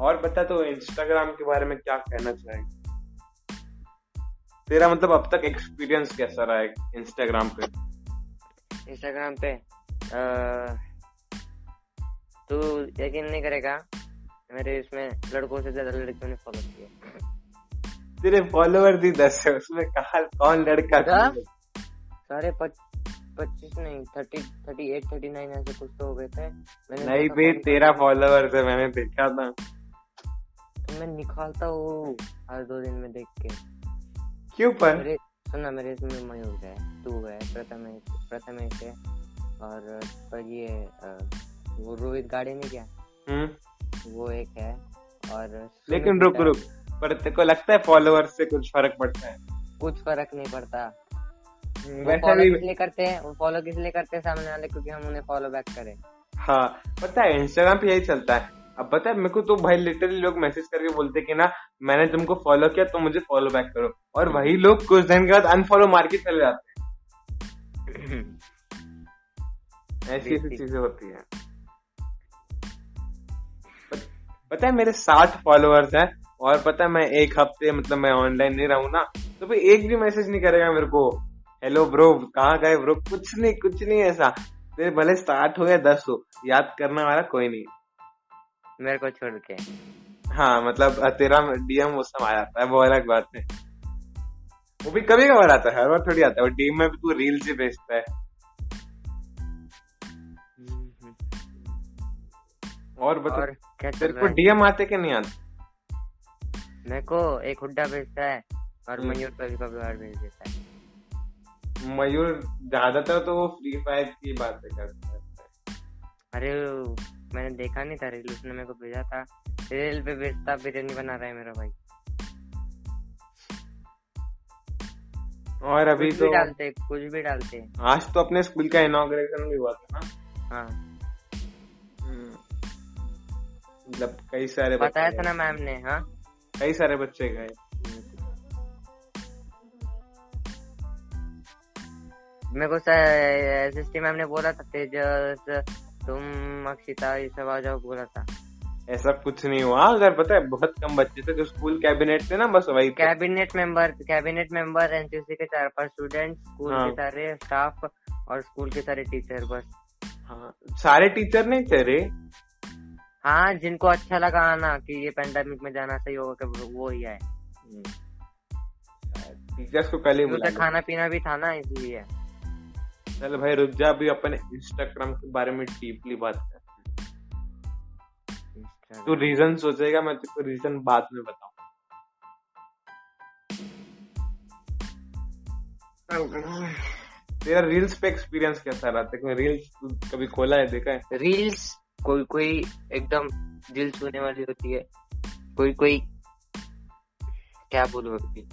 और बता तो इंस्टाग्राम के बारे में क्या कहना चाहेगी? तेरा मतलब अब तक एक्सपीरियंस कैसा रहा है इंस्टाग्राम पे? इंस्टाग्राम पे तू यकीन नहीं करेगा मेरे इसमें लड़कों से ज़्यादा लड़कियों ने फॉलो किया तेरे फॉलोअर भी दस है उसमें कहा कौन लड़का क्या? सारे पच्चीस नहीं thirty thirty eight thirty nine ऐसे कुछ तो हो गए थे। मैंने नहीं भाई तेरा फॉलोअर है मैंने देखा था। मैं निकालता हूँ हर दो दिन में देख के। क्यों पर? मेरे सुनना मेरे इसमें मयूर है तू है प्रथमेश प्रथमेश है और पर ये वो रोहित गाड़ी नहीं क्या? हम्म। वो एक है और लेकिन रुक रुक पर तेरे को लगता है फॉलोअर से कुछ फ़र्क पड़ता है? कुछ फ़र्क नहीं पड़ता। वैसे भी किस लिए करते हैं? वो फॉलो किस लिए करते हैं सामने वाले? क्योंकि हम उन्हें फॉलो बैक करें। हाँ पता है इंस्टाग्राम पे यही चलता है। अब पता है मेरे को तो भाई लिटरली लोग मैसेज करके बोलते कि ना मैंने तुमको फॉलो किया तो मुझे फॉलो बैक करो। और वही लोग कुछ दिन के बाद अनफॉलो मार के चले जाते हैं। ऐसी ऐसी चीज़ें होती है। पत- पता है मेरे साठ फॉलोअर्स हैं और पता है मैं एक हफ़्ते मतलब मैं ऑनलाइन नहीं रहूँ ना तो भाई एक भी मैसेज नहीं करेगा मेरे को। हेलो ब्रो कहाँ गए ब्रो कुछ नहीं कुछ नहीं ऐसा। तेरे भले स्टार्ट हो या दस हो याद करने वाला कोई नहीं। मेरे को छोड़ के। हाँ मतलब तेरा डीएम उस समय आ जाता है वो अलग बात है। वो भी कभी कभार आता है हर बार थोड़ी आता है डीएम में भी तू रील से भेजता है। और बता और क्या तेरे को डीएम आते कि नहीं आते? मेरे को एक हुड्डा भेजता है और हम्म। मयूर कभी कभार भेज देता है। मयूर ज़्यादातर तो वो फ्री फायर की बातें करता है। अरे मैंने देखा नहीं था रील उसने मेरे को भेजा था। रील पे भेजता बिरयानी बना रहा है मेरा भाई। और अभी तो डालते कुछ भी डालते। आज तो अपने स्कूल का इनॉग्रेशन भी हुआ था ना? हाँ। हम्म। मतलब कई सारे बताया था ना मैम ने हाँ? कई सारे बच्चे गए। मेरे को एस एस टी मैम ने बोला था तेजस तुम अक्षिता ये सब आ जाओ बोला था। ऐसा कुछ नहीं हुआ। अगर पता है बहुत कम बच्चे थे जो स्कूल कैबिनेट थे ना बस वही cabinet member cabinet member NCC के चार पाँच स्टूडेंट स्कूल हाँ। के सारे स्टाफ और स्कूल के सारे टीचर बस। हाँ। सारे टीचर नहीं थे रे? हाँ जिनको अच्छा लगा आना कि ये पेंडेमिक में जाना सही होगा वो ही आए। टीचर्स को कल ही उधर बुला खाना पीना भी था ना इसलिए। चल भाई रुक जा अभी अपन इंस्टाग्राम के बारे में डीपली बात करते हैं। तू रीजन सोचेगा मैं तेको रीजन बाद में बताऊँ। तेरा रील्स पे एक्सपीरियंस कैसा रहा? तेरे रील्स कभी खोला है देखा है? रील्स कोई कोई एकदम दिल छूने वाली होती है। कोई कोई क्या बोलूँ अभी?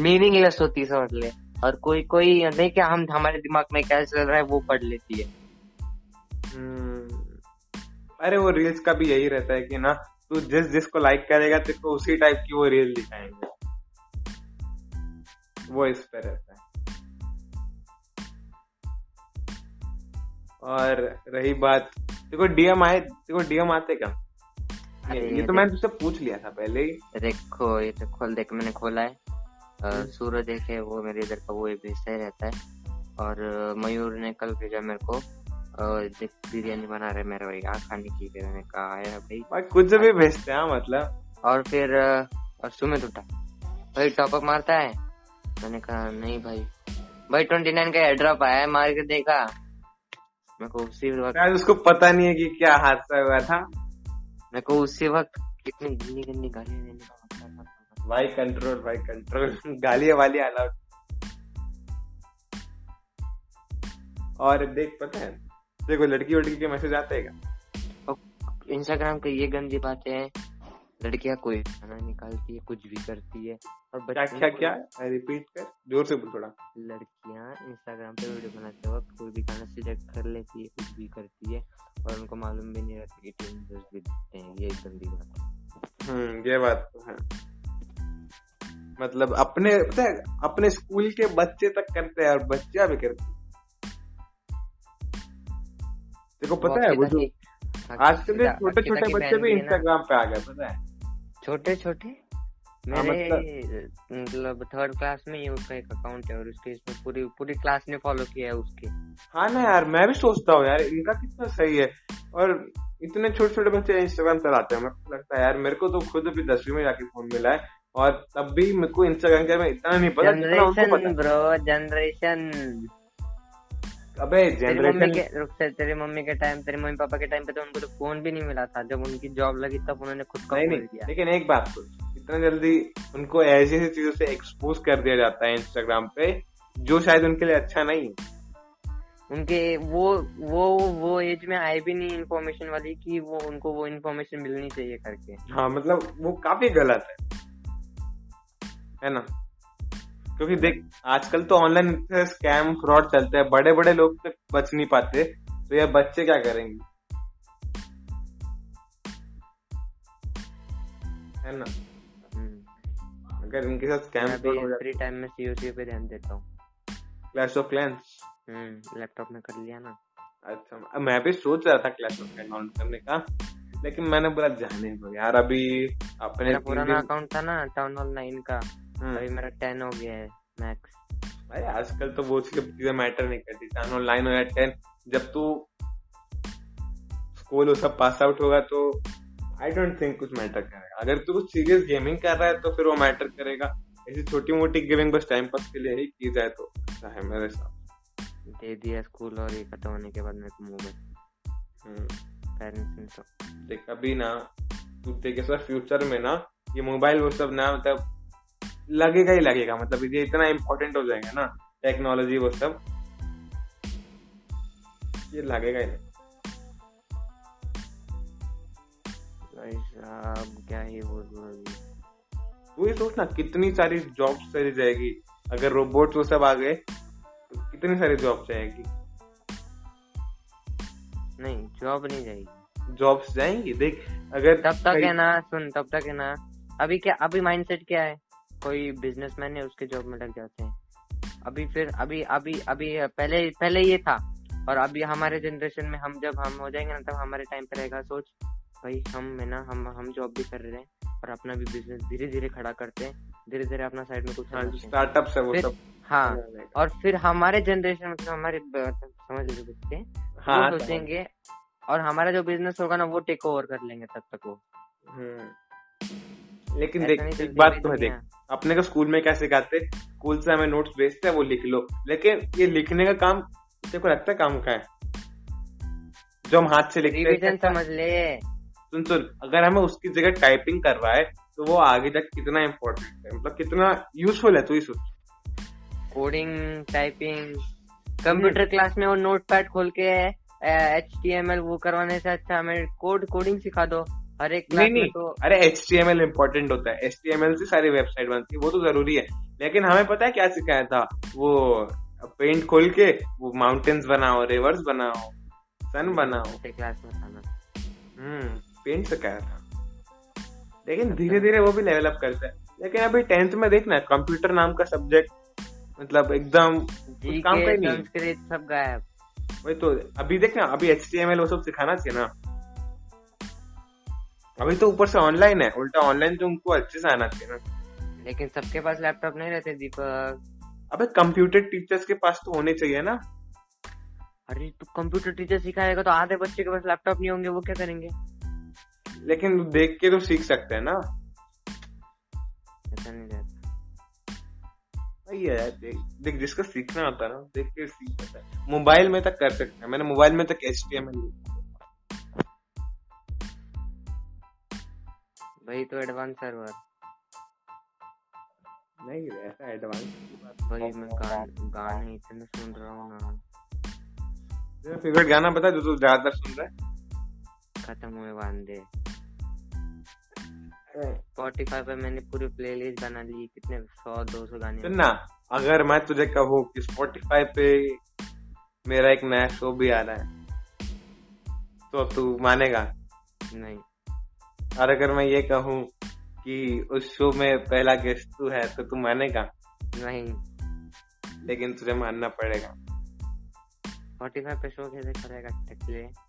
मीनिंगलेस होती है समझ ले। और कोई कोई नहीं क्या हम हमारे दिमाग में क्या चल रहा है वो पढ़ लेती है। हम्म, अरे वो रील्स का भी यही रहता है कि ना तू जिस जिसको लाइक करेगा तेरे को उसी टाइप की वो रील दिखाएँगे। वो इस पे रहता है। और रही बात देखो डीएम आए देखो डीएम आते क्या? ये, ये तो मैंने तुझसे पूछ लिया था पहले ही। देखो ये तो खोल देख मैंने खोला है। सूरज एक है वो मेरे इधर का वो भेजता ही रहता है। और मयूर ने कल भेजा मेरे को बिरयानी बना रहे मेरे भाई। आ खाने की फिर मैंने कहा आया भाई। भाई कुछ भी भेजते हैं हाँ, मतलब। और फिर और सुमित उठा। भाई टॉपअप मारता है? मैंने कहा नहीं भाई। भाई ट्वेंटी नाइन का एड्रॉप आया है मार के देखा। मेरे को उसी वक्त उसको पता नहीं है कि क्या हादसा हुआ था। मेरे को उसी वक्त कितनी गंदी गंदी गालियाँ देने। भाई कंट्रोल भाई कंट्रोल गालियाँ वाली अलाउड और देख पता है देखो लड़की वड़की के मैसेज आते हैं इंस्टाग्राम की ये गंदी बातें हैं। लड़कियाँ कोई खाना निकालती है कुछ भी करती है। और क्या क्या क्या? रिपीट कर ज़ोर से बोल थोड़ा। लड़कियाँ इंस्टाग्राम पे वीडियो बनाते वक्त कोई भी गाना सिलेक्ट कर लेती है कुछ भी करती है और उनको मालूम भी नहीं रहता कि टीन भी दिखते हैं। ये गंदी बात है। हम्म ये बात तो है। मतलब अपने पता है अपने स्कूल के बच्चे तक करते हैं और बच्चियाँ भी करती हैं। देखो पता है वो जो आजकल के छोटे छोटे बच्चे भी इंस्टाग्राम पे आ गए पता है। छोटे छोटे हाँ, मेरे मतलब- मतलब थर्ड क्लास में ही उसका एक अकाउंट है और उसके इसमें पूरी पूरी क्लास ने फॉलो किया है उसके। हाँ ना यार मैं भी सोचता हूँ यार इनका कितना सही है। और इतने छोटे छोटे बच्चे इंस्टाग्राम चलाते हैं मेरे को लगता है यार मेरे को तो खुद भी दसवीं में जाके फ़ोन मिला है। और तब भी मेरे को इंस्टाग्राम के में इतना नहीं पता जनरेशन ब्रो जनरेशन अबे जनरेशन के रुक से तेरी मम्मी के टाइम तेरे मम्मी पापा के टाइम पे तो उनको तो फ़ोन भी नहीं मिला था। जब उनकी जॉब लगी तब उन्होंने खुद का नहीं नहीं दिया। लेकिन एक बात सोच इतना जल्दी उनको ऐसी ऐसी चीज़ों से एक्सपोज कर दिया जाता है इंस्टाग्राम पे जो शायद उनके लिए अच्छा नहीं है। उनके वो वो वो एज में आए भी नहीं इन्फॉर्मेशन वाली कि वो उनको वो इन्फॉर्मेशन मिलनी चाहिए करके। हाँ मतलब वो काफ़ी गलत है। है ना? क्योंकि देख आजकल तो ऑनलाइन स्कैम फ्रॉड चलते हैं। बड़े बड़े लोग तक बच नहीं पाते। तो ये बच्चे क्या करेंगे? है ना? हम्म। अगर इनके साथ स्कैम फ्रॉड हो फ्री टाइम में सीओसी पे ध्यान देता हूँ। क्लैश ऑफ़ क्लैंस हम्म लैपटॉप में कर लिया ना। अच्छा मैं भी सोच रहा था क्लैश ऑफ़ क्लैंस ऑन करने का लेकिन मैंने बोला जाने दो यार अभी अपने पुराना अकाउंट था ना टाउन हॉल नाइन का। अभी मेरा टेन हो गया है मैक्स अरे आजकल तो वो चीज़ें मैटर नहीं करती। टेन ऑनलाइन हो या टेन जब तू स्कूल वो सब पास आउट होगा तो आई डोंट थिंक कुछ मैटर करेगा। अगर तू कुछ सीरियस गेमिंग कर रहा है तो फिर वो मैटर करेगा। ऐसी छोटी मोटी गेमिंग बस टाइम पास के लिए ही की जाए तो अच्छा है मेरे हिसाब दे दिया स्कूल और ये खत्म होने के बाद मेरे को मोबाइल से। हम्म, पेरेंट्स ने सब। देख अभी ना तू देखे सर फ्यूचर में ना ये मोबाइल वो सब ना मतलब लगेगा ही लगेगा मतलब ये इतना इम्पोर्टेंट हो जाएगा ना टेक्नोलॉजी वो सब। ये लगेगा ही भाई साहब क्या ही बोलूँ अभी। तू ये सोच ना कितनी सारी जॉब चली जाएगी। अगर रोबोट वो सब आ गए तो कितनी सारी जॉब जाएगी? नहीं जॉब नहीं जाएगी। जॉब्स जाएँगी? देख अगर तब तक है ना सुन तब तक है ना। अभी क्या अभी माइंडसेट क्या है? कोई बिजनेसमैन है उसके जॉब में लग जाते हैं। अभी फिर अभी अभी अभी पहले पहले ये था और अभी हमारे जनरेशन में हम जब हम हो जाएँगे ना तब हमारे टाइम पे रहेगा। सोच भाई हम है ना हम हम जॉब भी कर रहे हैं और अपना भी बिज़नेस धीरे धीरे खड़ा करते हैं धीरे धीरे अपना साइड में कुछ हाँ स्टार्टअप है। वो सब हाँ और फिर हमारे जनरेशन मतलब हमारे समझ लीजिए बच्चे हाँ सोचेंगे और हमारा जो बिज़नेस होगा ना वो टेक ओवर कर लेंगे तब तक वो। हम्म। लेकिन देख एक बात तो है देख अपने को स्कूल में क्या सिखाते? स्कूल से हमें नोट्स भेजते हैं वो लिख लो। लेकिन ये लिखने का काम तेरे को लगता है काम का है? जो हम हाथ से लिखते हैं समझ ले। सुन सुन अगर हमें उसकी जगह टाइपिंग कर रहा है तो वो आगे तक कितना इम्पोर्टेंट है? मतलब कितना यूजफुल है तू ही सोच। कोडिंग टाइपिंग कंप्यूटर क्लास में वो नोट पैड खोल के एच टी एम एल वो करवाने से अच्छा हमें कोड कोडिंग सिखा दो। हर एक नहीं नहीं। तो अरे H T M L important होता है। एच टी एम एल से सारी वेबसाइट बनती है वो तो ज़रूरी है। लेकिन हमें पता है क्या सिखाया था? वो पेंट खोल के वो माउंटेन्स बनाओ रिवर्स बनाओ सन बनाओ। क्लास में हम्म पेंट सिखाया था। लेकिन धीरे धीरे वो भी लेवल अप करता है। लेकिन अभी टेंथ में देखना कंप्यूटर नाम का सब्जेक्ट मतलब एकदम काम का ही नहीं संस्कृत सब गायब। वही तो अभी देखना अभी एच टी एम एल वो सब सिखाना चाहिए ना। अभी तो ऊपर से ऑनलाइन है उल्टा ऑनलाइन तो उनको अच्छे से आना चाहिए ना। लेकिन सबके पास लैपटॉप नहीं रहते दीपक। अबे कंप्यूटर टीचर्स के पास तो होने चाहिए ना। अरे तू कंप्यूटर टीचर सिखाएगा तो आधे बच्चे के पास लैपटॉप नहीं होंगे वो क्या करेंगे? लेकिन देख के तो सीख सकते हैं ना। ऐसा नहीं रहता। है यार, देख देख जिसका सीखना होता है ना देख के सीख सकता है। मोबाइल में तक कर सकते हैं मैंने मोबाइल में तक एच टी एम एल वही तो एडवांस सर्वर नहीं ऐसा एडवांस वही मैं गान, गाने इतने सुन रहा हूँ ना। तेरा फेवरेट गाना बता जो तू तो ज़्यादातर सुन रहा है। खत्म हुए वांदे। स्पॉटिफाई पे मैंने पूरी प्लेलिस्ट बना ली कितने सौ दो सौ गाने। सुन ना अगर मैं तुझे कहूँ कि स्पॉटिफाई पे मेरा एक नया शो भी आ रहा है तो तू मानेगा? नहीं। और अगर मैं ये कहूँ कि उस शो में पहला गेस्ट तू है तो तू मानेगा? नहीं। लेकिन तुझे मानना पड़ेगा। स्पॉटिफाई पे शो कैसे करेगा टकले